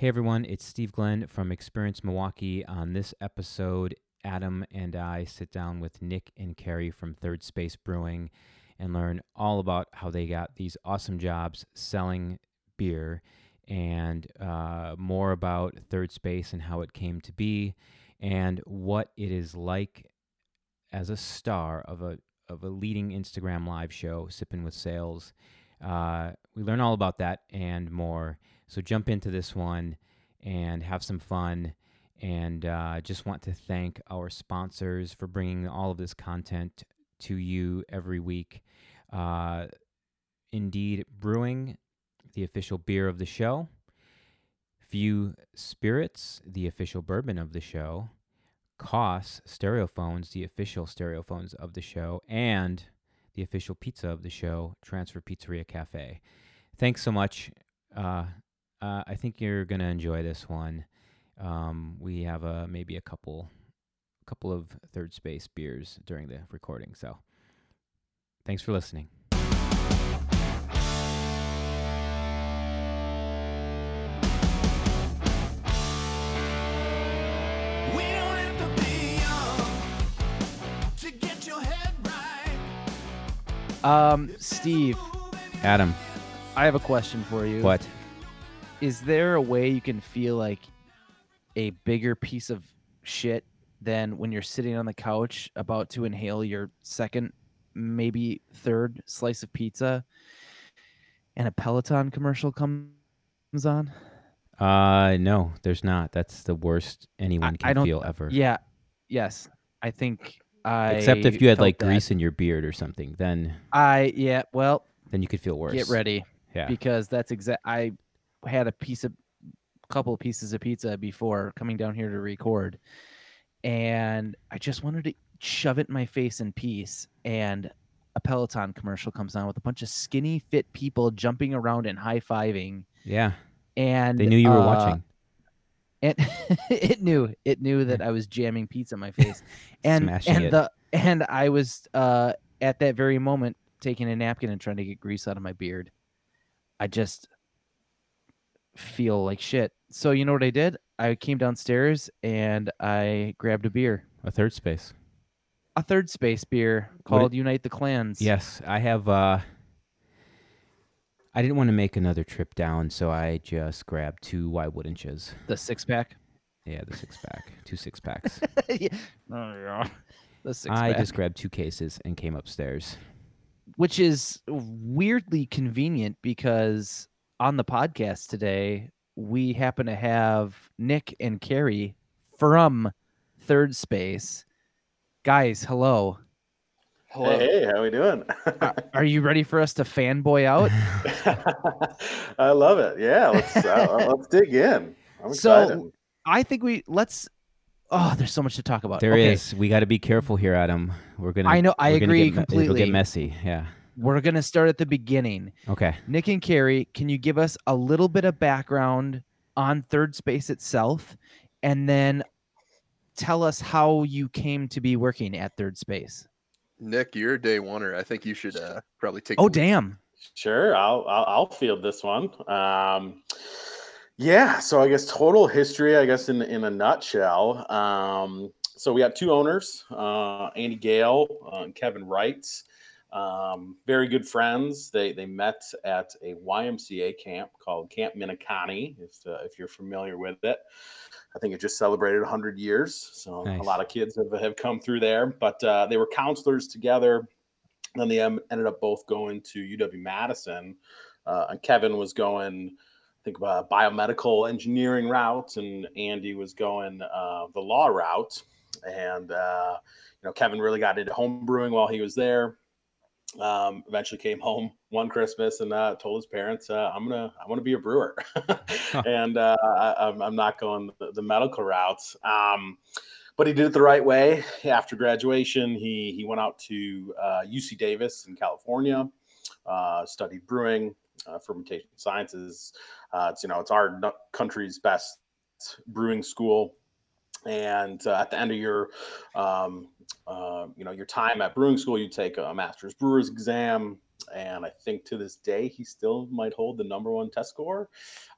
Hey everyone, it's Steve Glenn from Experience Milwaukee. On this episode, Adam and I sit down with Nick and Carrie from Third Space Brewing and learn all about how they got these awesome jobs selling beer and uh, more about Third Space and how it came to be and what it is like as a star of a of a leading Instagram live show, Sipping with Sales. Uh, we learn all about that and more. So jump into this one and have some fun. And uh, just want to thank our sponsors for bringing all of this content to you every week. Uh, Indeed Brewing, the official beer of the show. Few Spirits, the official bourbon of the show. Koss Stereophones, the official stereophones of the show, and the official pizza of the show, Transfer Pizzeria Cafe. Thanks so much. Uh, uh, I think you're gonna enjoy this one. Um, we have a maybe a couple, couple of third space beers during the recording. So, thanks for listening. We don't have to be young to get your head right. Um, Steve, Adam, I have a question for you. what? Is there a way you can feel like a bigger piece of shit than when you're sitting on the couch about to inhale your second, maybe third slice of pizza and a Peloton commercial comes on? Uh, no, there's not. That's the worst anyone I can don't- feel ever. Yeah. Yes. I think I Except if you had like that. grease in your beard or something, then I yeah, well, then you could feel worse. get ready. Yeah. because that's exact. I had a piece of, couple of pieces of pizza before coming down here to record, and I just wanted to shove it in my face in peace. And a Peloton commercial comes on with a bunch of skinny, fit people jumping around and high fiving, yeah. and They knew you were uh, watching. and it knew it knew that I was jamming pizza in my face, and Smashing and it. the and I was uh, at that very moment taking a napkin and trying to get grease out of my beard. I just feel like shit. So you know what I did? I came downstairs and I grabbed a beer, A third space. a third space beer What called Unite the Clans. Yes, I have. uh I didn't want to make another trip down, so I just grabbed two why wouldn't yous? the six pack. Yeah, the six pack, two six packs. yeah. Oh, yeah. The six I pack. just grabbed two cases and came upstairs. Which is weirdly convenient because on the podcast today we happen to have Nick and Carrie from Third Space. Guys, hello. Hey, hey, how are we doing? Are- Are you ready for us to fanboy out? I love it. Yeah, let's uh, let's dig in. I'm So, excited. I think we let's. Oh, there's so much to talk about. There is. Okay, We got to be careful here, Adam. We're gonna. I know, I agree get me- It'll get messy. Yeah. We're gonna start at the beginning. Okay. Nick and Carrie, can you give us a little bit of background on Third Space itself, and then tell us how you came to be working at Third Space? Nick, you're a day oneer. I think you should uh, probably take. Oh, damn! Sure, I'll, I'll I'll field this one. Um, yeah, so I guess total history, I guess in in a nutshell. Um, so we have two owners, uh, Andy Gale uh, and Kevin Wright. Um, very good friends. They they met at a YMCA camp called Camp Minikani. If uh, if you're familiar with it, I think it just celebrated 100 years. So Nice. a lot of kids have have come through there. But uh, they were counselors together. Then they ended up both going to UW Madison. Uh, and Kevin was going, think, uh, biomedical engineering route, and Andy was going uh, the law route. And uh, you know, Kevin really got into home brewing while he was there. Um, eventually came home one Christmas and uh, told his parents, uh, "I'm gonna, I want to be a brewer," and uh, I, I'm, I'm not going the, the medical routes. Um, but he did it the right way. After graduation, he he went out to uh, UC Davis in California, uh, studied brewing, uh, fermentation sciences. Uh, it's you know it's our country's best brewing school. And uh, at the end of your, um, uh, you know, your time at brewing school, you take a master's brewer's exam. And I think to this day he still might hold the number one test score.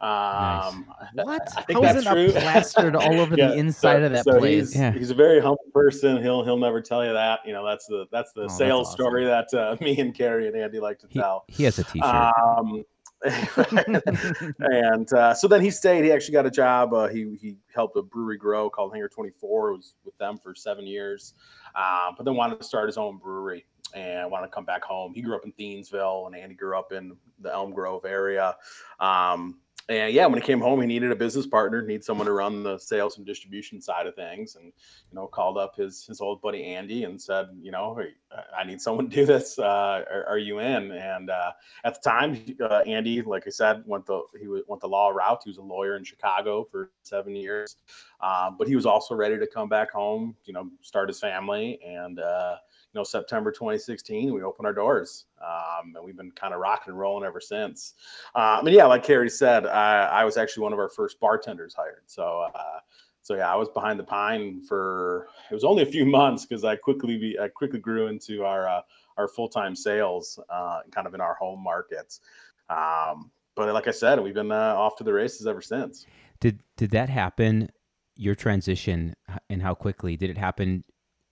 Um, I- What? I think How is that's it not true. plastered all over Yeah, the inside so- of that so place? He's, Yeah. he's a very humble person. He'll he'll never tell you that. You know, that's the that's the Oh, that's sales awesome. story that uh, me and Carrie and Andy like to He, tell. he has a T-shirt. Um, and uh, so then he stayed. He actually got a job. Uh, he he helped a brewery grow called Hangar Twenty Four. Was with them for seven years, uh, but then wanted to start his own brewery and wanted to come back home. He grew up in Thiensville, and Andy grew up in the Elm Grove area. Um, and yeah, when he came home, he needed a business partner, need someone to run the sales and distribution side of things, and you know, called up his his old buddy Andy and said, you know, "Hey, I need someone to do this. Uh, are, are you in? And uh, at the time, uh, Andy, like I said, went the he went the law route. He was a lawyer in Chicago for seven years, uh, but he was also ready to come back home, you know, start his family. And uh, you know, September 2016, we opened our doors, um, and we've been kind of rocking and rolling ever since. Um, mean, yeah, like Carrie said, I, I was actually one of our first bartenders hired. So. Uh, so yeah, I was behind the pine for it was only a few months because I quickly be, I quickly grew into our uh, our full time sales, uh, kind of in our home markets. Um, but like I said, we've been uh, off to the races ever since. Did did that happen? Your transition and how quickly did it happen?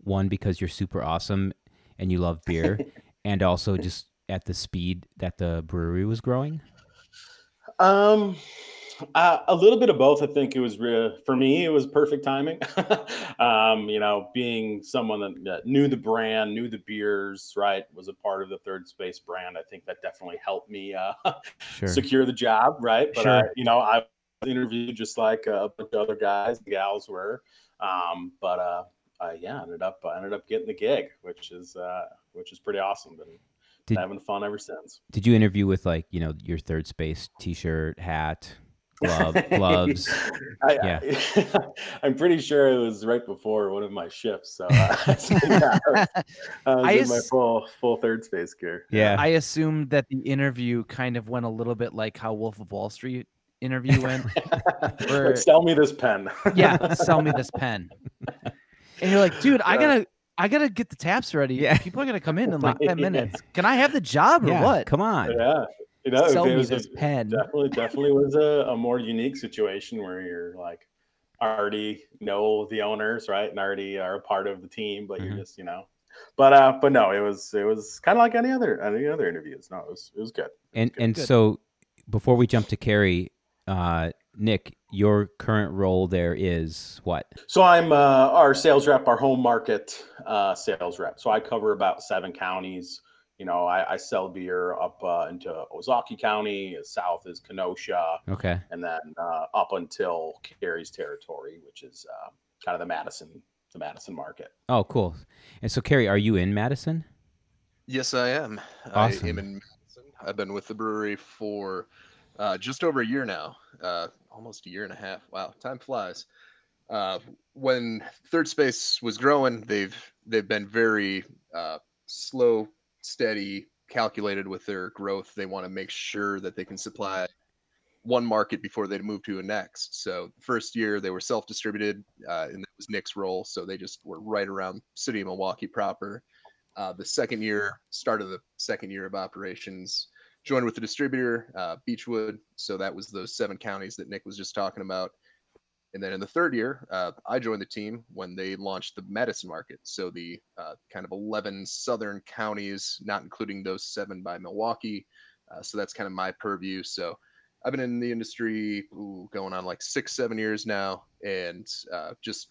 One because you're super awesome and you love beer, and also just at the speed that the brewery was growing. Um, uh, a little bit of both. I think it was re- for me. It was perfect timing. um, you know, being someone that, that knew the brand, knew the beers, right, was a part of the Third Space brand. I think that definitely helped me uh, Sure. secure the job, right? But I, Sure. you know, I interviewed just like a bunch of other guys, gals were. Um, but uh, uh, yeah, ended up I ended up getting the gig, which is uh, which is pretty awesome. Been Did- having fun ever since. Did you interview with like you know your third space T-shirt, hat, glove, gloves? I, Yeah. I, am pretty sure it was right before one of my shifts. So, uh, so yeah, I was, I was I in my full full third space gear. Yeah. I assumed that the interview kind of went a little bit like how Wolf of Wall Street interview went. Or- Like, sell me this pen. yeah, sell me this pen. And you're like, dude, I gotta I gotta get the taps ready. Yeah. People are gonna come in in like 10 Yeah. minutes. Can I have the job or yeah. what? Come on. yeah, you know, Sell it me was a- this pen. definitely definitely was a, a more unique situation where you're like already know the owners right and already are a part of the team but Mhm. you're just you know but uh but no it was it was kind of like any other any other interviews no it was it was good And good. and Good. so before we jump to Carrie, uh, Nick, your current role there is what? so i'm uh our sales rep our home market uh sales rep so i cover about seven counties you know i, I sell beer up uh, into Ozaukee county south is kenosha Okay. and then uh, up until Carrie's territory, which is uh, kind of the Madison, the Madison market. Oh, cool. And so Carrie, are you in Madison? Yes, I am. Awesome. I am in Madison. I've been with the brewery for uh, just over a year now, uh, almost a year and a half. Wow, time flies. Uh, when Third Space was growing, they've they've been very uh, slow, steady, calculated with their growth. They want to make sure that they can supply one market before they move to a next. So first year they were self-distributed, uh, and that was Nick's role. So they just were right around city of Milwaukee proper. Uh, the second year, start of the second year of operations, joined with the distributor, uh, Beechwood. So that was those seven counties that Nick was just talking about. And then in the third year, uh, I joined the team when they launched the Madison market. So the uh, kind of 11 southern counties, not including those seven by Milwaukee. Uh, so that's kind of my purview. So I've been in the industry ooh, going on like six, seven years now, and uh, just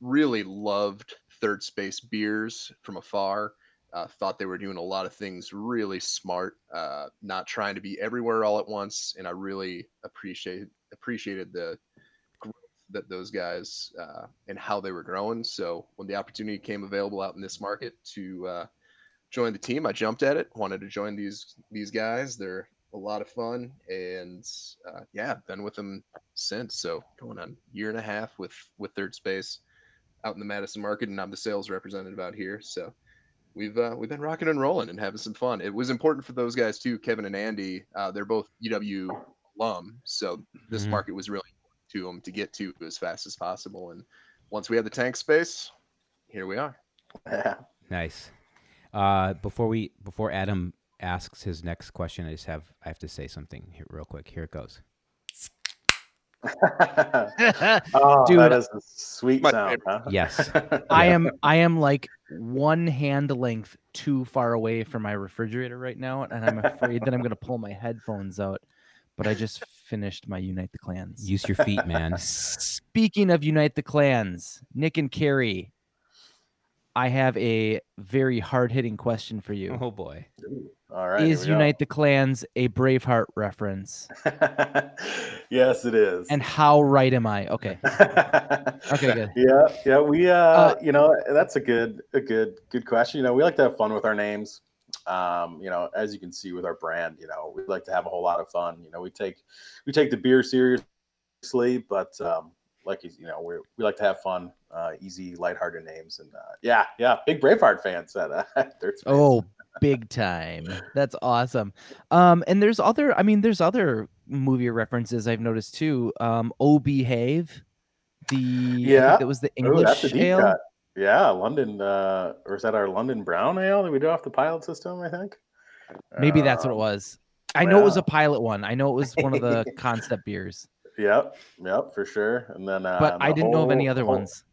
really loved third space beers from afar. Uh, thought they were doing a lot of things really smart, uh, not trying to be everywhere all at once, and I really appreciate appreciated the growth that those guys uh, and how they were growing. So when the opportunity came available out in this market to uh, join the team, I jumped at it. Wanted to join these these guys. They're a lot of fun, and uh, yeah, been with them since. So going on year and a half with with Third Space out in the Madison market, and I'm the sales representative out here. So we've uh, we've been rocking and rolling and having some fun. It was important for those guys too, Kevin and Andy. Uh, they're both UW alum, so this Mhm. market was really important to them to get to as fast as possible. And once we had the tank space, here we are. Nice. Uh, before we before Adam asks his next question, I just have I have to say something here real quick. Here it goes. oh, Dude, that is a sweet sound, huh? Yes. I am I am like one hand length too far away from my refrigerator right now, and I'm afraid that I'm gonna pull my headphones out. But I just finished my Unite the Clans. Use your feet, man. Speaking of Unite the Clans, Nick and Carrie, I have a very hard hitting question for you. Oh boy. All right. Is. Unite the Clans a Braveheart reference? yes, it is. And how right am I? Okay. Okay, good. Yeah, yeah, we uh, Uh, you know, that's a good a good good question. You know, we like to have fun with our names. Um, you know, as you can see with our brand, you know, we like to have a whole lot of fun. You know, we take we take the beer seriously, but um like you know, we we like to have fun, uh, easy, lighthearted names, and uh, yeah, yeah, big Braveheart fans at uh, Oh, big time. That's awesome. Um, and there's other, I mean, there's other movie references I've noticed too. Um, Oh Behave, the Yeah. that was the Ooh, English deep ale. cut. Yeah, London, uh, or is that our London Brown Ale that we do off the pilot system? I think. Maybe that's what it Um, was. I know it was a pilot one. I know it was one of the concept beers, Yep, yep, for sure. And then, uh, but I didn't know of any other whole- ones.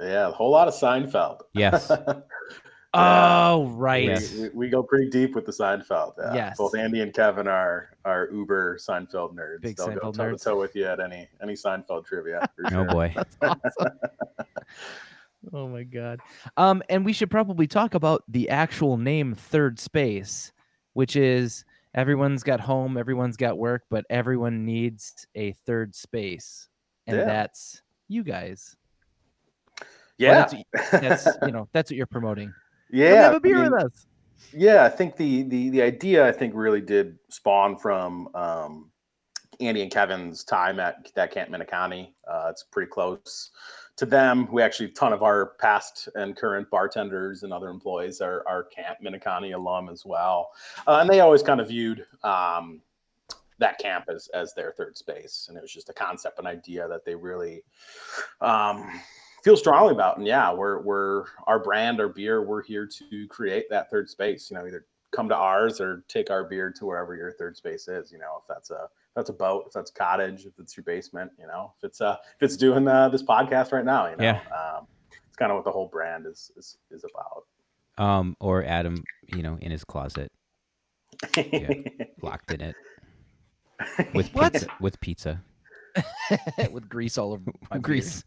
Yeah, a whole lot of Seinfeld. Yes. Oh, We- right. Yes. we, we go pretty deep with the Seinfeld. Yeah. Yes. Both Andy and Kevin are are uber Seinfeld nerds. Big They'll go Seinfeld toe to nerds. toe with you at any any Seinfeld trivia. For Oh sure. boy. That's awesome. oh my god. Um, and we should probably talk about the actual name Third Space, which is everyone's got home, everyone's got work, but everyone needs a third space, and Yeah. that's you guys. Yeah. that's That's you know that's what you're promoting. Come yeah. have a I beer mean, with us. Yeah, I think the the the idea I think really did spawn from um, Andy and Kevin's time at that Camp Minikani. Uh, it's pretty close to them. We actually a ton of our past and current bartenders and other employees are are Camp Minikani alum as well, uh, and they always kind of viewed. Um, that camp as, as their third space and it was just a concept an idea that they really um, feel strongly about. And yeah, we're we're our brand, our beer, we're here to create that third space. You know, either come to ours or take our beer to wherever your third space is. You know, if that's a if that's a boat, if that's a cottage, if it's your basement, you know, if it's uh if it's doing uh, this podcast right now, you know, Yeah. um, it's kind of what the whole brand is is is about. Um, or Adam, you know, in his closet, locked in it with What? pizza. With pizza, with grease all over my beer. grease,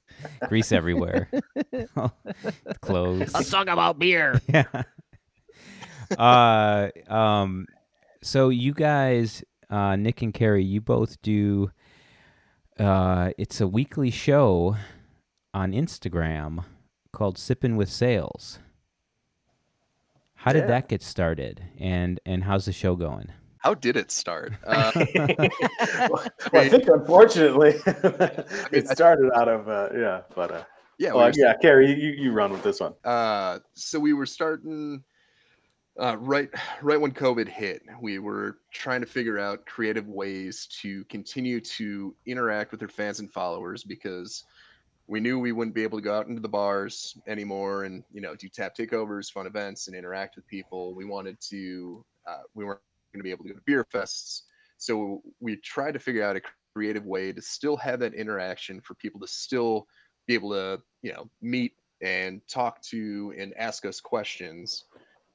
grease everywhere. Clothes. Let's talk about beer. yeah. Uh, um, so you guys, uh, Nick and Carrie, you both do. Uh, it's a weekly show on Instagram called Sipping with Sales. How did Yeah. that get started, and and how's the show going? How did it start? Uh, well, I think unfortunately it started out of uh, yeah, but uh, yeah, we well, were yeah, Carrie, you, you run with this one. Uh, so we were starting uh, right right when COVID hit. We were trying to figure out creative ways to continue to interact with our fans and followers because we knew we wouldn't be able to go out into the bars anymore and you know do tap takeovers, fun events, and interact with people. We wanted to. Uh, we weren't going to be able to go to beer fests, so we tried to figure out a creative way to still have that interaction for people to still be able to you know meet and talk to and ask us questions.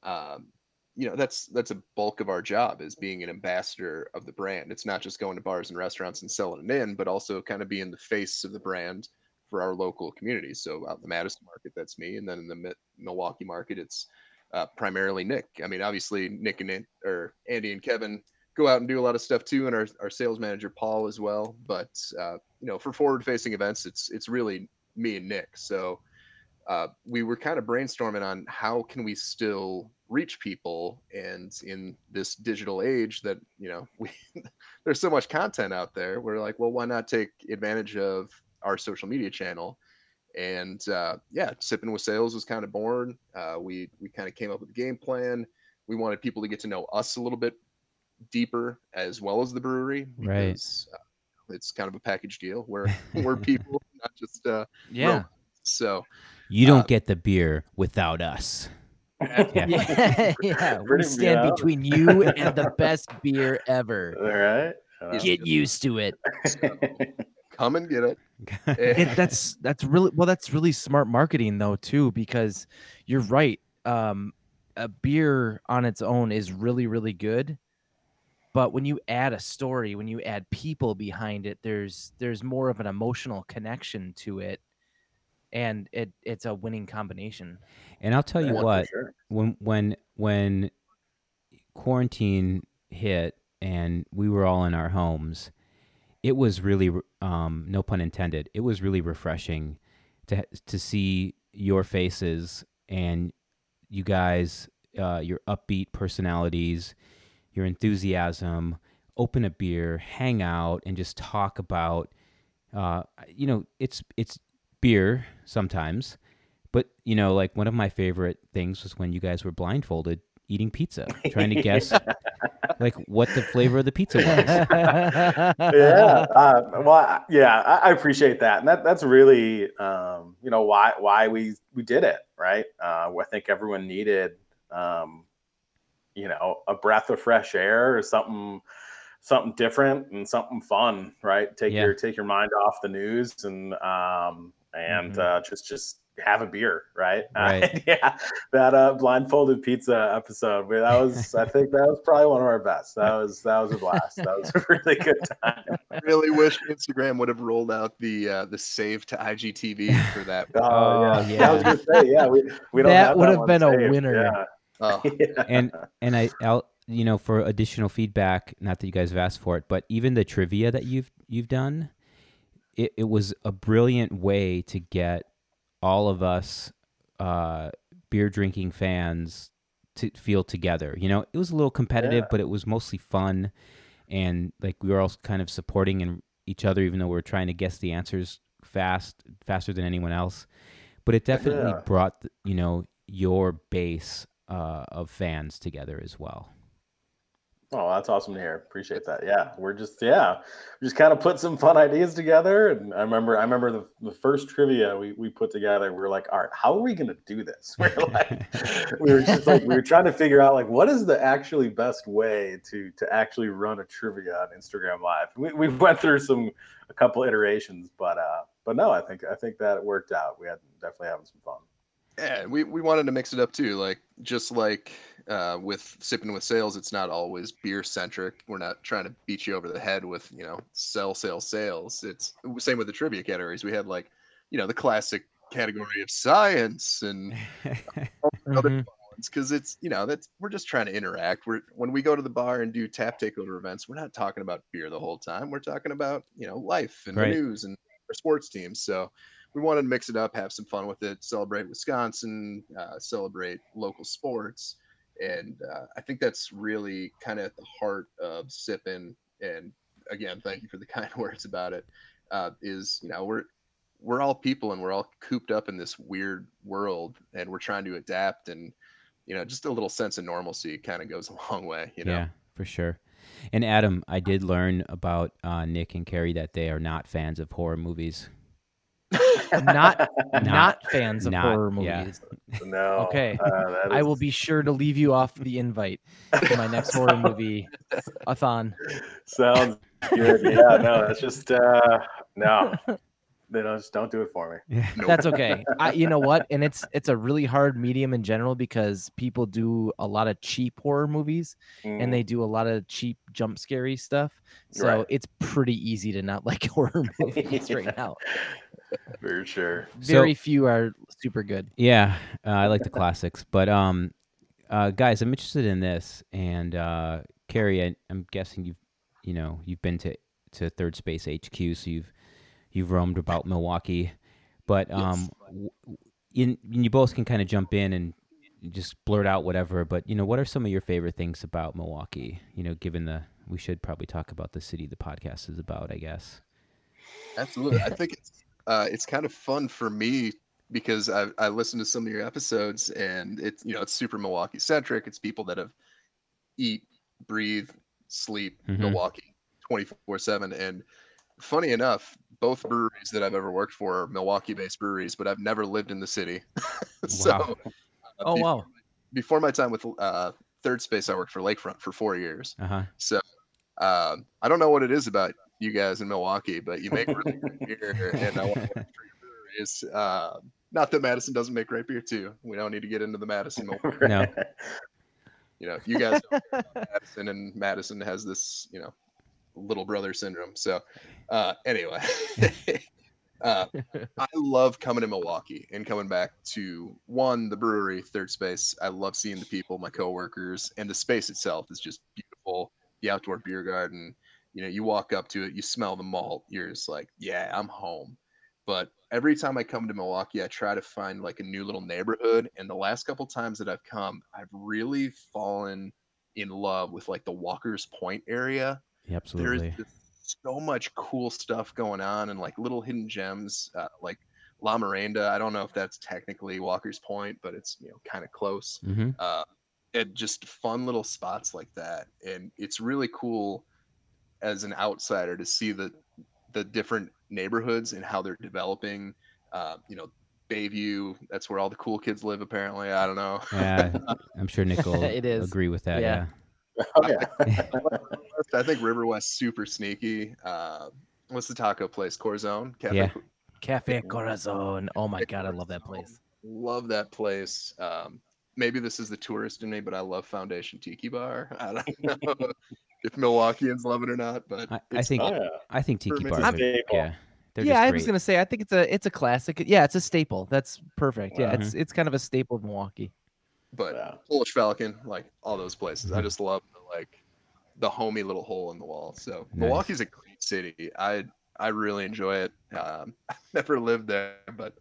Um, you know that's that's a bulk of our job is being an ambassador of the brand. It's not just going to bars and restaurants and selling it in but also kind of being the face of the brand for our local communities so out in the madison market that's me and then in the Mi- milwaukee market it's uh, primarily nick. I mean obviously nick and An- or andy and kevin go out and do a lot of stuff too and our, our sales manager paul as well. But uh, you know for forward facing events it's it's really me and nick. So uh, we were kind of brainstorming on how can we still reach people and in this digital age that you know we there's so much content out there we're like well why not take advantage of our social media channel and uh, yeah sipping with sales was kind of born uh, we we kind of came up with a game plan we wanted people to get to know us a little bit deeper as well as the brewery Right. uh, it's kind of a package deal where we're people not just uh Yeah. so You don't Uh, get the beer without us. Yeah. yeah, yeah. We Pretty- stand yeah. between you and the best beer ever. All right. Get used to it. Come and get it. It that's that's really well that's really smart marketing though too because you're right um a beer on its own is really really good but when you add a story when you add people behind it there's there's more of an emotional connection to it and it it's a winning combination And I'll tell you Yeah, what, sure. when when when quarantine hit and we were all in our homes, it was really um, no pun intended. It was really refreshing to to see your faces and you guys, uh, your upbeat personalities, your enthusiasm. Open a beer, hang out, and just talk about. Uh, you know, it's it's beer sometimes, but you know, like one of my favorite things was when you guys were blindfolded eating pizza, trying to guess like what the flavor of the pizza was. yeah. Uh, well, yeah, I, I appreciate that, and that that's really, um, you know, why why we we did it, right? Uh, I think everyone needed, um, you know, a breath of fresh air or something something different and something fun, right? Take Yeah. your take your mind off the news and um and Mhm. uh, just just have a beer, right? Right. Uh, yeah, that uh, blindfolded pizza episode. where That was, I think, that was probably one of our best. That was that was a blast. That was a really good time. I really wish Instagram would have rolled out the uh, the save to IGTV for that. Oh, yeah. yeah. I was gonna say, yeah, we, we don't That have would have one been a winner. Yeah. Oh, Yeah. and and I, I'll you know for additional feedback. Not that you guys have asked for it, but even the trivia that you've you've done, it, it was a brilliant way to get all of us uh, beer drinking fans to feel together. You know, it was a little competitive, Yeah. but it was mostly fun, and like we were all kind of supporting and each other, even though we were trying to guess the answers fast, faster than anyone else. But it definitely Yeah. brought you know your base uh, of fans together as well. Oh, that's awesome to hear. Appreciate that. Yeah, we're just yeah, we just kind of put some fun ideas together. And I remember, I remember the, the first trivia we, we put together. We were like, all right, how are we gonna do this? We're like, we were just like, we were trying to figure out like what is the actually best way to to actually run a trivia on Instagram Live. We, we went through some a couple iterations, but uh, but no, I think I think that it worked out. We had definitely having some fun. yeah, we, we wanted to mix it up too. Like just like uh, with sipping with sales, it's not always beer centric. We're not trying to beat you over the head with you know sell sales sales. It's same with the trivia categories. We had like you know the classic category of science and other Mhm. ones because it's you know that's we're just trying to interact. We're when we go to the bar and do tap takeover events, we're not talking about beer the whole time. We're talking about you know life and Right. news and our sports teams. So we wanted to mix it up, have some fun with it, celebrate Wisconsin, uh, celebrate local sports, and uh, I think that's really kind of at the heart of sipping. And again, thank you for the kind words about it. Uh, is you know we're we're all people and we're all cooped up in this weird world and we're trying to adapt and you know just a little sense of normalcy kind of goes a long way you know Yeah, for sure. And Adam, I did learn about uh, Nick and Carrie that they are not fans of horror movies. not not fans of not- horror yeah. movies No. Okay. uh, that i will be sure to leave you off the invite for my next horror movie a thon Sounds good. Yeah, no, that's just uh no. They don't just don't do it for me. Yeah. That's okay. I, you know what? And it's it's a really hard medium in general because people do a lot of cheap horror movies Mm, and they do a lot of cheap jump scary stuff. So Right. it's pretty easy to not like horror movies right now. for sure. So- Very few are super good. Yeah, uh, I like the classics, but um, uh, guys, I'm interested in this. And uh, Carrie, I, I'm guessing you've, you know, you've been to to Third Space HQ, so you've you've roamed about Milwaukee. But um, w- w- in, you both can kind of jump in and just blurt out whatever. But you know, what are some of your favorite things about Milwaukee? You know, given the we should probably talk about the city the podcast is about, I guess. absolutely i think it's uh, it's kind of fun for me because I, I listened to some of your episodes and it's you know it's super milwaukee centric it's people that have eat breathe sleep Mhm. milwaukee 24 7 and funny enough both breweries that i've ever worked for are milwaukee based breweries but i've never lived in the city so Wow. uh, Oh before wow. before my time with uh, Third Space, I worked for Lakefront for four years. Uh huh. So um, I don't know what it is about you guys in Milwaukee, but you make really great beer, and I want to work for your breweries. Uh, not that Madison doesn't make great beer too. We don't need to get into the Madison. Milwaukee. No. You know, you guys Madison, and Madison has this, you know, little brother syndrome. So uh, anyway, uh, I love coming to Milwaukee and coming back to one the brewery, Third Space. I love seeing the people, my coworkers, and the space itself is just beautiful. The outdoor beer garden. You know, you walk up to it, you smell the malt. You're just like, yeah, I'm home. But every time I come to Milwaukee, I try to find like a new little neighborhood. And the last couple times that I've come, I've really fallen in love with like the Walker's Point area Yeah, absolutely. there's so much cool stuff going on and like little hidden gems uh, like La Merenda. I don't know if that's technically Walker's Point, but it's you know kind of close. Mm-hmm. Uh, and just fun little spots like that, and it's really cool as an outsider to see the the different neighborhoods and how they're developing. Uh, you know, Bayview. That's where all the cool kids live. Apparently, I don't know. Yeah, I'm sure Nick will It is. agree with that. Yeah. Yeah. Oh, yeah. I think River West super sneaky. Uh, what's the taco place? Corazon. Cafe Yeah. Cafe Corazon. Oh my god, I love that place. Love that place. Um, maybe this is the tourist in me, but I love Foundation Tiki Bar. I don't know if Milwaukeeans love it or not, but I, I think Oh. I think tiki Bar. bars. are- Yeah. Yeah, I was gonna say I think it's a it's a classic. Yeah, it's a staple. That's perfect. Yeah, Wow. it's it's kind of a staple of Milwaukee. but Yeah. Polish Falcon, like all those places. I Mhm. just love the, like the homey little hole in the wall. So Nice. Milwaukee's a great city. I I really enjoy it. Um, I've never lived there, but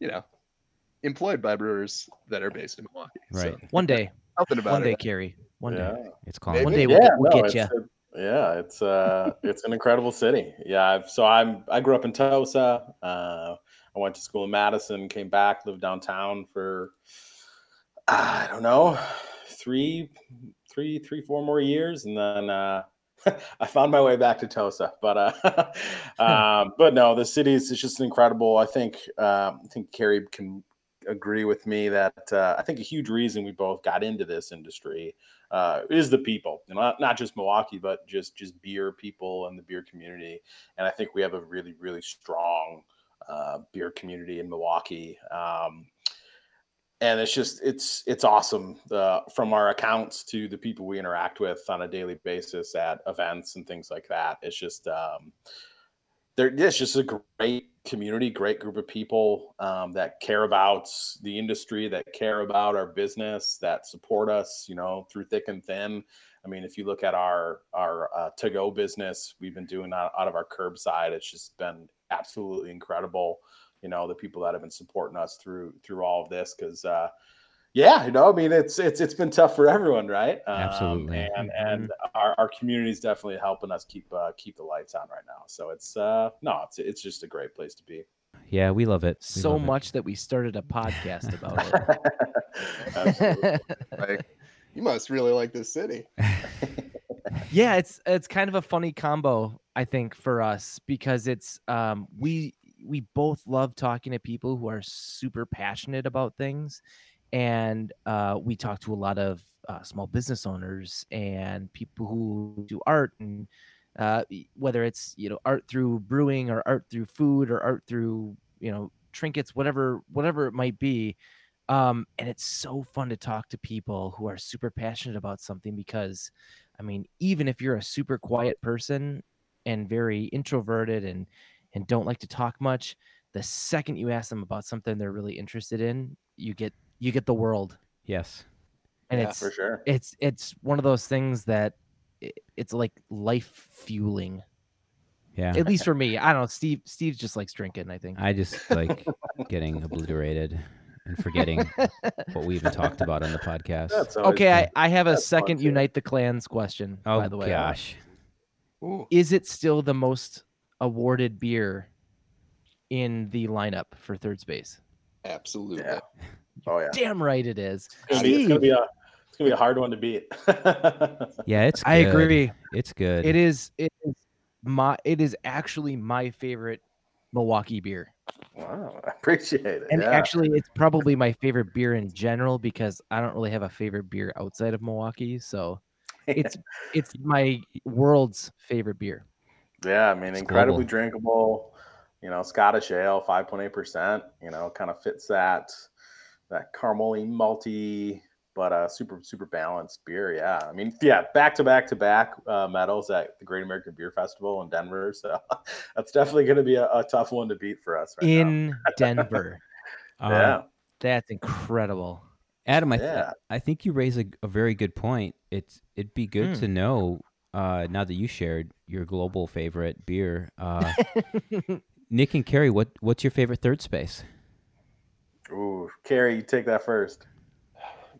you know, employed by brewers that are based in Milwaukee. So Right. One day, something about one day, it. Carrie. One day. Yeah. It's calling. One day we'll yeah, get, we'll no, get you. it's a- yeah, it's uh, it's an incredible city. Yeah, I've, so I'm I grew up in Tosa. Uh, I went to school in Madison, came back, lived downtown for I don't know three, three, three, four more years, and then uh, I found my way back to Tosa. But uh, um, but no, the city is it's just incredible. I think um, I think Carrie can agree with me that uh, I think a huge reason we both got into this industry uh, is the people, not, not just Milwaukee, but just just beer people and the beer community. And I think we have a really really strong uh, beer community in Milwaukee. Um, and it's just it's it's awesome uh, from our accounts to the people we interact with on a daily basis at events and things like that. It's just um, there. It's just a great community, great group of people um, that care about the industry, that care about our business, that support us, you know, through thick and thin. I mean, if you look at our our uh, to go business, we've been doing out, out of our curbside. It's just been absolutely incredible. You know, the people that have been supporting us through through all of this, because uh, yeah, you know, I mean, it's it's it's been tough for everyone, right? Um, Absolutely. and and our, our community is definitely helping us keep uh, keep the lights on right now. So it's uh, no, it's it's just a great place to be. Yeah, we love it. We So love it. much that we started a podcast about it. Like, you must really like this city. yeah it's it's kind of a funny combo i think for us because it's um we we both love talking to people who are super passionate about things and uh we talk to a lot of uh, small business owners and people who do art and uh whether it's you know art through brewing or art through food or art through you know trinkets whatever whatever it might be um and it's so fun to talk to people who are super passionate about something because I mean, even if you're a super quiet person and very introverted and and don't like to talk much, the second you ask them about something they're really interested in, you get you get the world. Yes. And Yeah, it's for sure. it's it's one of those things that i- it's like life fueling. Yeah. At least for me. I don't know. Steve Steve just likes drinking, I think. I just like getting obliterated and forgetting what we even talked about on the podcast. Okay, I. I have a That's fun, second. Unite the Clans question, oh by the way. gosh. Ooh, Is it still the most awarded beer in the lineup for third space? Absolutely. Yeah. Oh yeah. Damn right it is. It's gonna, be, it's gonna be a it's gonna be a hard one to beat. Yeah, it's I agree. It's good. It is it is my it is actually my favorite Milwaukee beer. Wow, I appreciate it. And yeah. actually, it's probably my favorite beer in general because I don't really have a favorite beer outside of Milwaukee. So it's it's my world's favorite beer. yeah, I mean, It's incredibly global. drinkable. You know, Scottish ale, five point eight percent. You know, kind of fits that that caramely, malty, but uh, super super balanced beer. Yeah, I mean, yeah, back to back to back uh, medals at the Great American Beer Festival in Denver. So that's definitely going to be a, a tough one to beat for us. Right now. In Denver. Uh, yeah, That's incredible. Adam, I, th- Yeah. I think you raise a, a very good point. It's it'd be good Hmm. to know uh, now that you shared your global favorite beer. Uh, Nick and Carrie, what what's your favorite third space? Ooh, Carrie, you take that first.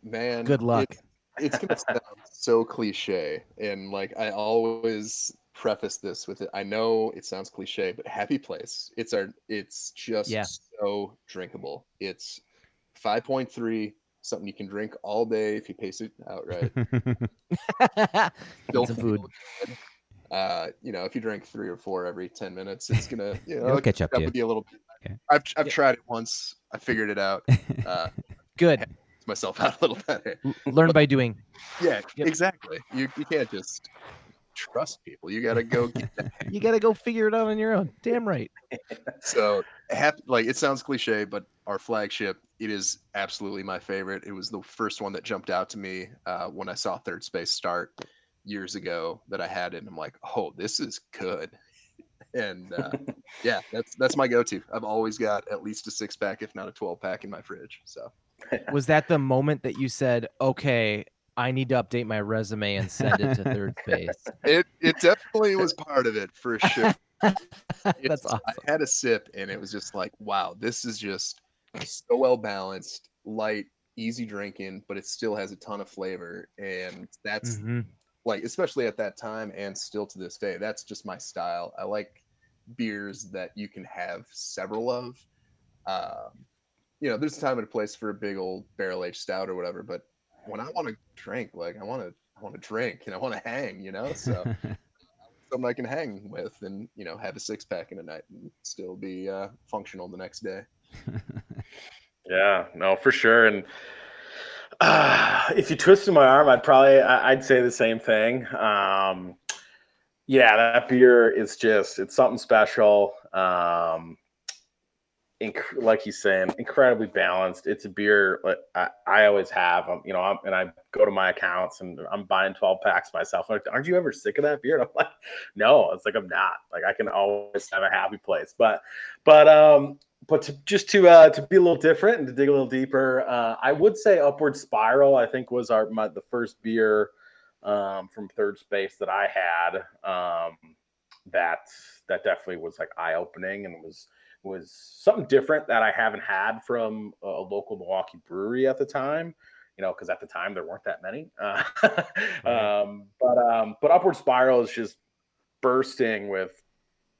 Man, Good luck. it- it's gonna sound so cliche, and like I always preface this with it. I know it sounds cliche, but Happy Place. It's our. It's just Yeah. so drinkable. It's five point three, something you can drink all day if you pace it out right. Need some food. good. Uh, you know, if you drink three or four every ten minutes, it's gonna you know It'll catch up to you. with you a little bit. Okay. I've I've Yeah. tried it once. I figured it out. Uh, Good. myself out a little better. L- Learn by doing. Yeah, Yep. exactly. You you can't just trust people. You gotta go get that. You got to go figure it out on your own. Damn right. So hap- like it sounds cliche, but our flagship, it is absolutely my favorite. It was the first one that jumped out to me uh, when I saw Third Space start years ago that I had. And I'm like, oh, this is good. And uh, yeah, that's that's my go-to. I've always got at least a six pack, if not a twelve pack, in my fridge. So Was that the moment that you said, okay, I need to update my resume and send it to third space? it it definitely was part of it for sure. That's awesome. I had a sip and it was just like, wow, this is just so well balanced, light, easy drinking, but it still has a ton of flavor. And that's Mhm. Like, especially at that time and still to this day, that's just my style. I like beers that you can have several of. Um, you know, there's a time and a place for a big old barrel aged stout or whatever, but when I want to drink, like I want to, I want to drink and I want to hang, you know, so something I can hang with and you know have a six pack in a night and still be uh, functional the next day. Yeah, no, for sure. And uh, if you twisted my arm, I'd probably I'd say the same thing. Um, yeah, that beer is just it's something special. Um, inc- like he's saying, incredibly balanced. It's a beer like I, I always have. You know, I'm, and I go to my accounts and I'm buying 12 packs myself. Like, aren't you ever sick of that beer? And I'm like, no. It's like I'm not. Like I can always have a happy place. But, but um, but to, just to uh, to be a little different and to dig a little deeper, uh, I would say Upward Spiral. I think was our my, the first beer um, from Third Space that I had. Um, that that definitely was like eye opening and was was something different that I haven't had from a, a local Milwaukee brewery at the time. You know, because at the time there weren't that many. Uh, um, but um, but Upward Spiral is just bursting with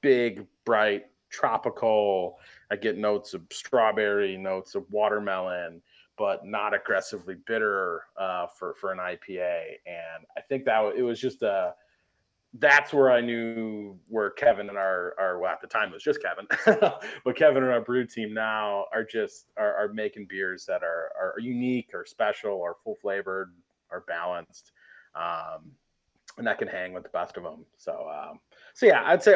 big, bright, tropical. I get notes of strawberry, notes of watermelon, but not aggressively bitter uh, for for an IPA. And I think that it was just a. That's where I knew where Kevin and our our well, at the time it was just Kevin, but Kevin and our brew team now are just are, are making beers that are are unique or special or full flavored or balanced. Um, and that can hang with the best of them. So, um, so yeah, I'd say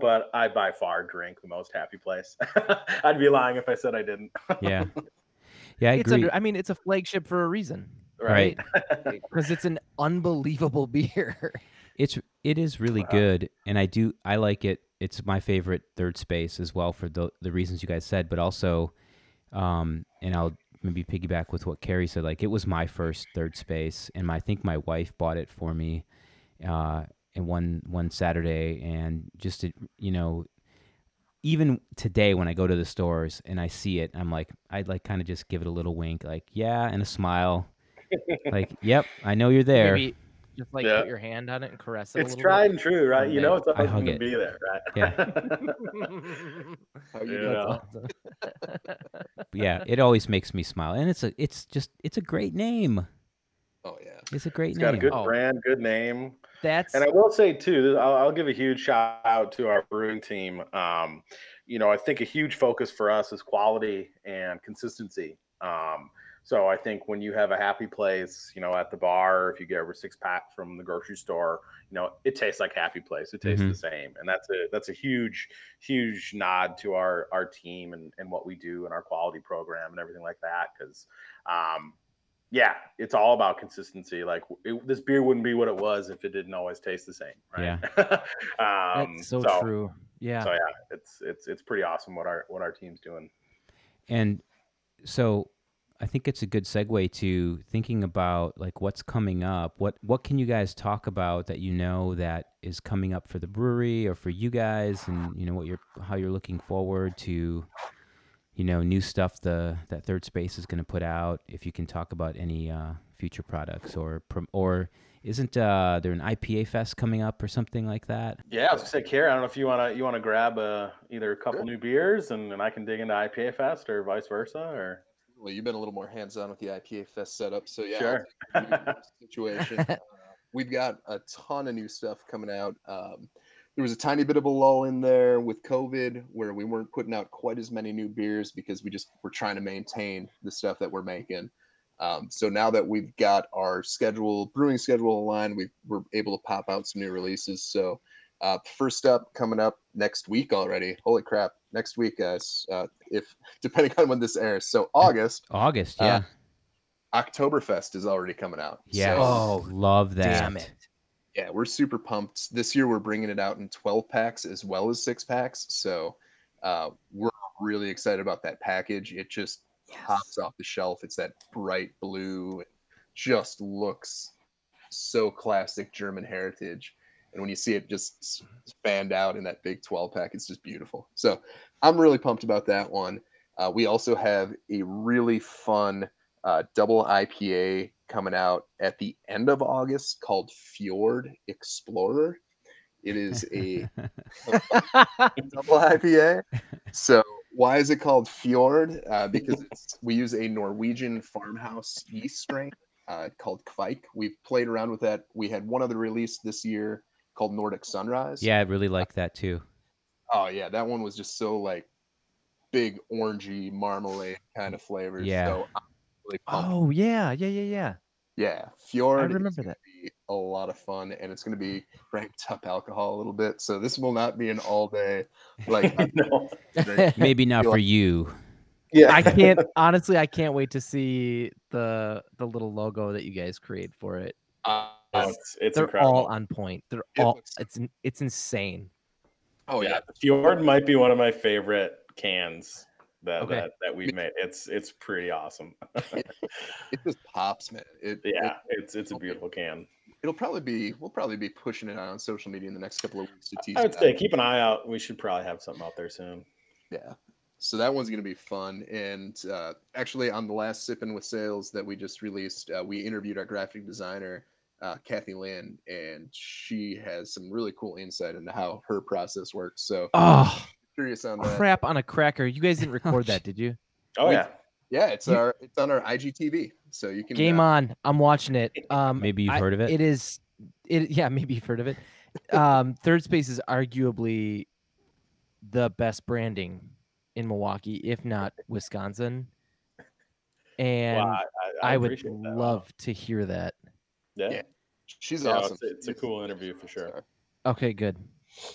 but I by far drink the most happy place. I'd be lying if I said I didn't. yeah, yeah, I It's agree. under, I mean, it's a flagship for a reason Right. because it's an unbelievable beer. It's it is really Wow. good, and I do I like it. It's my favorite third space as well for the the reasons you guys said, but also, um, and I'll maybe piggyback with what Carrie said. Like it was my first third space, and my, I think my wife bought it for me, uh, in one one Saturday, and just to, you know, even today when I go to the stores and I see it, I'm like I'd like kind of just give it a little wink, like yeah, and a smile, like yep, I know you're there. Maybe just like Yeah. put your hand on it and caress it. it's a little tried and true, right? You know, it's I always going to it. be there, right? Yeah. bit. How you Yeah. doing? Awesome. Yeah, it always makes me smile, and it's a it's just it's a great name. Oh yeah. It's a great it's got a good Oh. brand, good name. That's And I will say too, I'll, I'll give a huge shout out to our brewing team. Um, you know, I think a huge focus for us is quality and consistency. Um, so I think when you have a happy place, you know, at the bar, if you get over six pack from the grocery store, you know, it tastes like happy place. It tastes Mhm. the same, and that's a that's a huge huge nod to our our team and and what we do and our quality program and everything like that. Because, um, yeah, it's all about consistency. Like it, this beer wouldn't be what it was if it didn't always taste the same. Right? Yeah. um, That's so, true. Yeah. So yeah, it's it's it's pretty awesome what our what our team's doing. And so I think it's a good segue to thinking about like what's coming up. What what can you guys talk about that you know that is coming up for the brewery or for you guys and you know what you're how you're looking forward to you know new stuff the that third space is going to put out if you can talk about any uh, future products or or isn't uh, there an IPA fest coming up or something like that? Yeah, I was gonna say, Carrie, I don't know if you wanna you wanna grab uh, either a couple Sure. new beers and, and I can dig into IPA Fest or vice versa or Well, you've been a little more hands-on with the IPA Fest setup, so yeah, Sure. take you through the situation. Uh, we've got a ton of new stuff coming out. Um, there was a tiny bit of a lull in there with COVID, where we weren't putting out quite as many new beers because we just were trying to maintain the stuff that we're making. Um, so now that we've got our schedule, brewing schedule aligned, we we're able to pop out some new releases. So uh, first up, coming up next week already. Holy crap! Next week, guys. Uh, if depending on when this airs, so August. August, Uh, yeah. Oktoberfest is already coming out. yeah. So, Oh, love that. Damn it. Yeah, we're super pumped. This year we're bringing it out in 12 packs as well as six packs. So uh, we're really excited about that package. It just pops off the shelf. It's that bright blue. It just looks so classic German heritage. And when you see it just spanned out in that big 12 pack, it's just beautiful. So I'm really pumped about that one. Uh, we also have a really fun uh, double IPA coming out at the end of August called Fjord Explorer. It is a double IPA. So why is it called Fjord? Uh, because it's, we use a Norwegian farmhouse yeast strain uh, called Kveik. We've played around with that. We had one other release this year called Nordic Sunrise. yeah, I really like that too. Oh yeah, that one was just so like big orangey marmalade kind of flavors. Yeah. So I'm really pumped. Oh yeah, yeah, yeah, yeah. Yeah, Fjord. I is remember gonna that. Be a lot of fun, and it's going to be cranked up alcohol a little bit. So this will not be an all day like. no. Maybe not feel for like- you. Yeah. I can't honestly. I can't wait to see the the little logo that you guys create for it. uh, Oh, it's it's They're incredible. all on point. They're It all. looks- It's in- it's insane. oh yeah, yeah, the Fjord might be one of my favorite cans that Okay. that, that we've made. It's it's pretty awesome. it just pops, man. It, it yeah, it's it's a beautiful can. it'll probably be. We'll probably be pushing it out on social media in the next couple of weeks to tease. I would say out. keep an eye out. We should probably have something out there soon. Yeah. So that one's going to be fun. And uh, actually, on the last Sippin' with Sales that we just released, uh, we interviewed our graphic designer, uh, Kathy Lynn, and she has some really cool insight into how her process works. So Oh curious on that. crap on a cracker! You guys didn't record that, did you? Oh yeah, Yeah, it's You- our it's on our IGTV, so you can Game uh, on! I'm watching it. Um, Maybe you've I- heard of it. It is. It yeah, maybe you've heard of it. Um, Third Space is arguably the best branding in Milwaukee, if not Wisconsin. And Wow, I, I, I, would appreciate that. love to hear that. Yeah, Yeah, She's Yeah, awesome. it's, it's a cool interview for sure. Okay, good.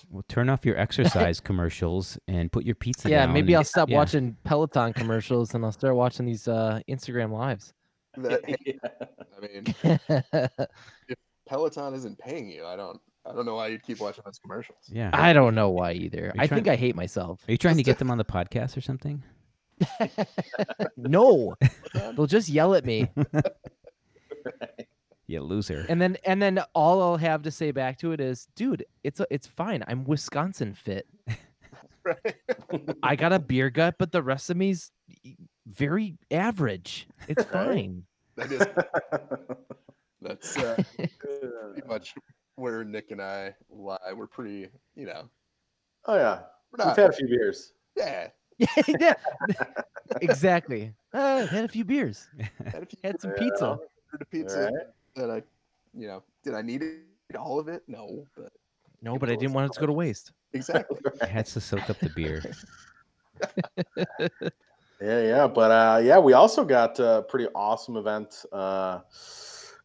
Well, turn off your exercise commercials and put your pizza Yeah, down. maybe and- I'll stop yeah. watching Peloton commercials and I'll start watching these uh, Instagram lives. That- I mean, if Peloton isn't paying you. I don't. I don't know why you'd keep watching those commercials. Yeah. I don't know why either. I trying- think I hate myself. Are you trying to get them on the podcast or something? no, they'll just yell at me, You loser. and then and then all I'll have to say back to it is, dude, it's a, it's fine. I'm Wisconsin fit. Right. I got a beer gut, but the rest of me's very average. It's fine. That is. That's uh, pretty much where Nick and I lie. We're pretty, you know, oh yeah, we're we've had a few beers. yeah, yeah, exactly. Uh, had a few beers, had, a few, had some Yeah. pizza. ordered a pizza Right. That I, you know, did I need it all of it? No, but No, but I didn't want it to go to waste. exactly. It has to soak up the beer. Yeah, yeah, but uh, yeah, we also got a pretty awesome event uh,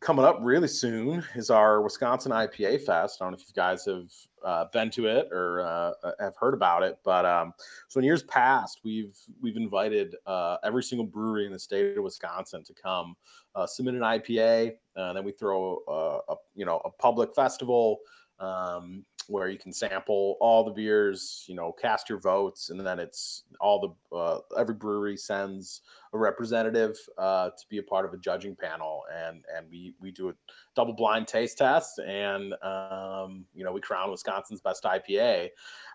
coming up really soon. Is our Wisconsin IPA Fest. I don't know if you guys have uh, been to it or uh, have heard about it, but um, so in years past, we've we've invited uh, every single brewery in the state of Wisconsin to come uh, submit an IPA, and then we throw a, a you know a public festival. Um, where you can sample all the beers, you know, cast your votes, and then it's all the uh, every brewery sends a representative uh, to be a part of a judging panel, and and we we do a double blind taste test, and um, you know we crown Wisconsin's best IPA.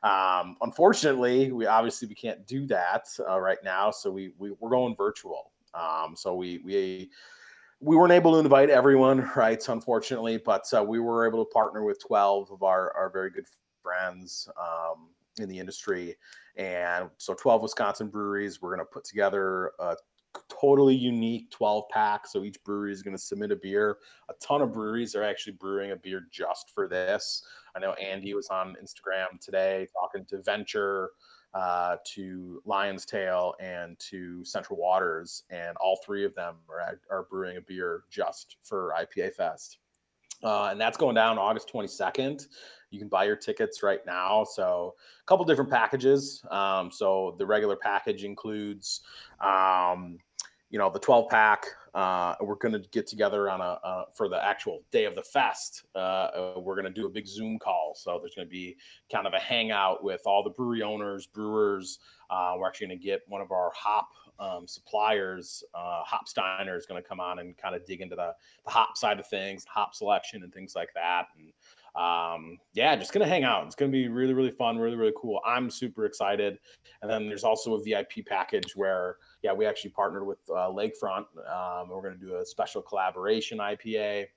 Um, unfortunately, we obviously we can't do that uh, right now, so we, we we're going virtual. Um, so we we we weren't able to invite everyone, right? Unfortunately, but uh, we were able to partner with 12 of our, our very good friends um, in the industry. And so 12 Wisconsin breweries, we're going to put together a totally unique 12 pack. So each brewery is going to submit a beer. A ton of breweries are actually brewing a beer just for this. I know Andy was on Instagram today talking to Venture uh, to Lion's Tail and to Central Waters, and all three of them are, are brewing a beer just for IPA Fest. Uh, and that's going down August 22nd. You can buy your tickets right now. So, a couple different packages. Um, so, the regular package includes, um, you know, the 12 pack. Uh, we're going to get together on a uh, for the actual day of the fest. Uh, we're going to do a big Zoom call. So, there's going to be kind of a hangout with all the brewery owners, brewers. Uh, we're actually going to get one of our hop um, suppliers, uh, Hopsteiner, is going to come on and kind of dig into the, the hop side of things, hop selection, and things like that. And um, yeah, just to hang out. It's to be really, really fun, really, really cool. I'm super excited. And then there's also a VIP package where, yeah, we actually partnered with uh, Lakefront. Um, we're to do a special collaboration IPA.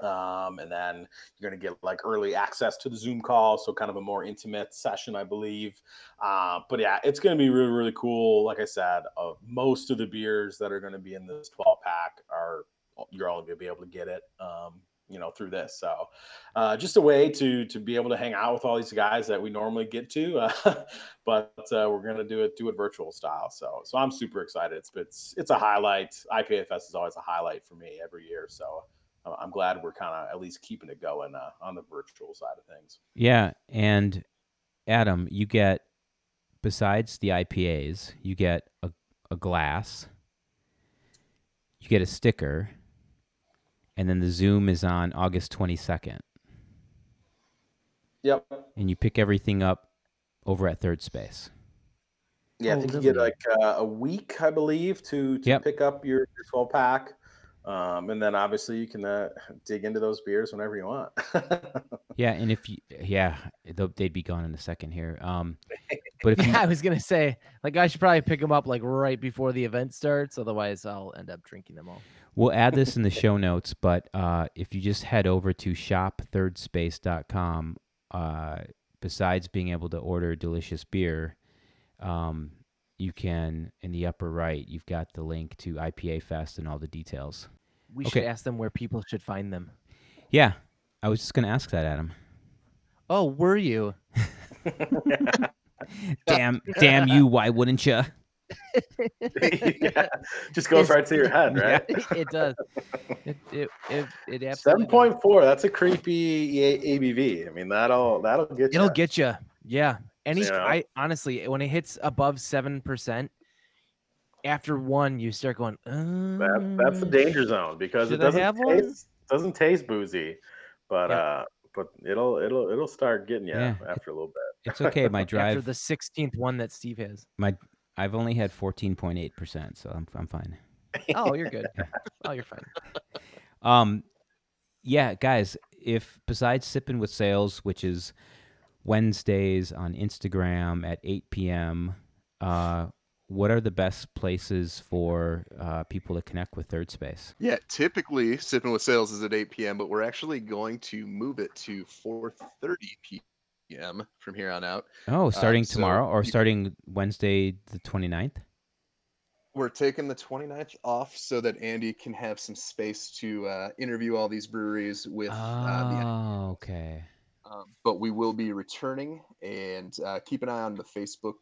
Um, and then you're going to get like early access to the Zoom call, so kind of a more intimate session, I believe. Uh, but yeah, it's going to be really, really cool. Like I said, uh, most of the beers that are going to be in this 12 pack are you're all going to be able to get it, um, you know, through this. So uh, just a way to to be able to hang out with all these guys that we normally get to, uh, but uh, we're to do it do it virtual style. So so I'm super excited. It's it's it's a highlight. IPA Fest is always a highlight for me every year. So. I'm glad we're kind of at least keeping it going uh, on the virtual side of things. Yeah, and Adam, you get besides the IPAs, you get a, a glass, you get a sticker, and then the Zoom is on August 22nd. Yep. And you pick everything up over at Third Space. Yeah, I Oh, think you get like uh, a week, I believe, to to Yep. pick up your, your 12 pack. Um, and then obviously you can uh, dig into those beers whenever you want. Yeah, and if you, yeah, they'll- they'd be gone in a second here. Um, but if you, Yeah, I was gonna say, like, I should probably pick them up like right before the event starts. Otherwise, I'll end up drinking them all. We'll add this in the show notes, but uh, if you just head over to shopthirdspace.com, uh, besides being able to order delicious beer, um, you can, in the upper right, you've got the link to IPA Fest and all the details. We Okay. should ask them where people should find them. Yeah, I was just going to ask that, Adam. Oh, were you? Damn, damn you, why wouldn't you? yeah, just goes It's- right to your head, right? it does. It it it, it absolutely Seven does. point four. That's a creepy ABV. I mean, that'll that'll get you. It'll you. get you. Yeah. Any, Yeah. I honestly, when it hits above seven percent, after one, you start going. That, that's the "Uh, danger zone because it doesn't have taste doesn't taste boozy, but Yeah. uh, but it'll it'll it'll start getting you Yeah. after a little bit. It's okay. My drive After the sixteenth one that Steve has. My I've only had 14.8%, so I'm, I'm fine. Oh, you're good. Oh, you're fine. Um, yeah, guys, if besides sipping with sales, which is Wednesdays on Instagram at 8 p.m., uh, what are the best places for uh, people to connect with Third Space? Yeah, typically sipping with sales is at 8 p.m., but we're actually going to move it to 4:30 p.m. from here on out. Oh, starting so tomorrow or starting Wednesday the 29th? We're taking the 29th off so that Andy can have some space to uh, interview all these breweries with uh, the Oh, okay. Um, but we will be returning and uh, keep an eye on the Facebook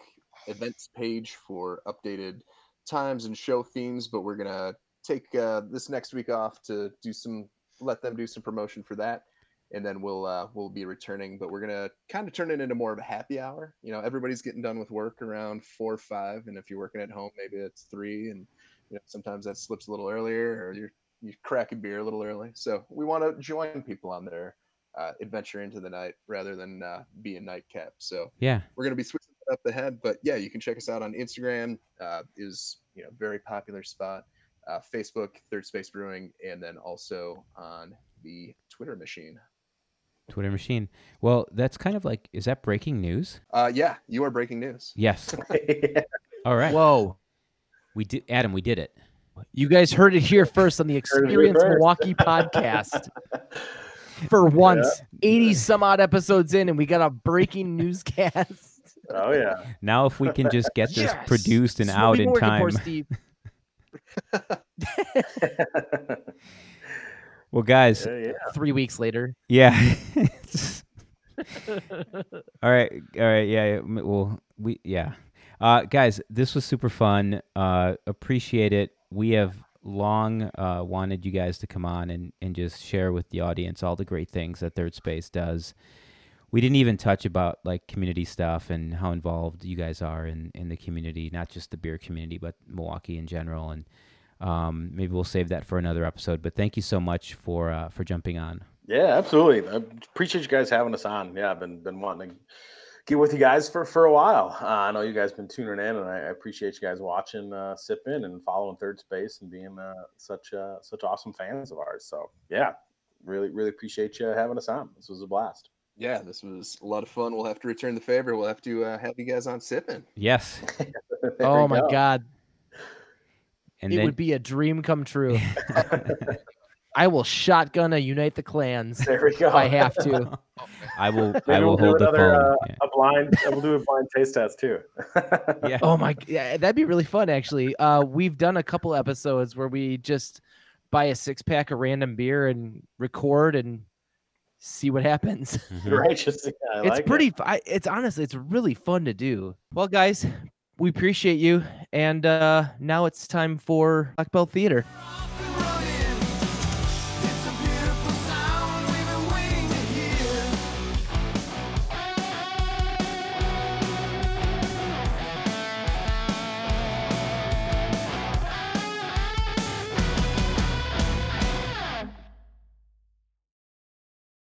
events page for updated times and show themes. But we're gonna take uh, this next week off to do some, let them do some promotion for that, and then we'll uh, we'll be returning. But we're gonna kind of turn it into more of a happy hour. You know, everybody's getting done with work around four or five, and if you're working at home, maybe it's three, and you know sometimes that slips a little earlier, or you're you crack a beer a little early. So we want to join people on their uh, adventure into the night rather than uh, be a nightcap. So Yeah. we're going to be switching it up ahead, but yeah, you can check us out on Instagram. Uh, is you know very popular spot. Uh, Facebook, Third Space Brewing, and then also on the Twitter machine. Twitter machine. Well, that's kind of like, is that breaking news? Uh, yeah, you are breaking news. Yes. All right. Whoa. We did, Adam. We did it. You guys heard it here first on the Experience. Milwaukee podcast. For once, 80 some odd episodes in, and we got a breaking newscast. oh yeah. Now, if we can just get this Yes! produced and This out in time. Well, guys, yeah, yeah. Three weeks later. yeah. All right, all right, yeah. yeah, Well, we yeah, uh, guys, this was super fun. Uh, appreciate it. We have long uh, wanted you guys to come on and and just share with the audience all the great things that Third Space does. We didn't even touch about like community stuff and how involved you guys are in in the community, not just the beer community, but Milwaukee in general. And um, maybe we'll save that for another episode. But thank you so much for uh, for jumping on. Yeah, absolutely. I appreciate you guys having us on. Yeah, I've been been wanting to get with you guys for for a while. Uh, I know you guys been tuning in, and I, I appreciate you guys watching, uh, sip in, and following Third Space, and being uh, such uh, such awesome fans of ours. So yeah, really really appreciate you having us on. This was a blast. Yeah, this was a lot of fun. We'll have to return the favor. We'll have to uh, have you guys on sipping. Yes. Oh my go. God. And it then would be a dream come true. I will shotgun a Unite the Clans There we go. if I have to. I will. I will we'll do hold the another, phone. uh, yeah. a blind. We'll do a blind taste test too. Yeah. Oh my, yeah, that'd be really fun. Actually, uh, we've done a couple episodes where we just buy a six pack of random beer and record and see what happens. Mhm. Righteous. Yeah, I it's like it. pretty. it's honestly, it's really fun to do. Well, guys, we appreciate you, and uh, now it's time for Black Belt Theater.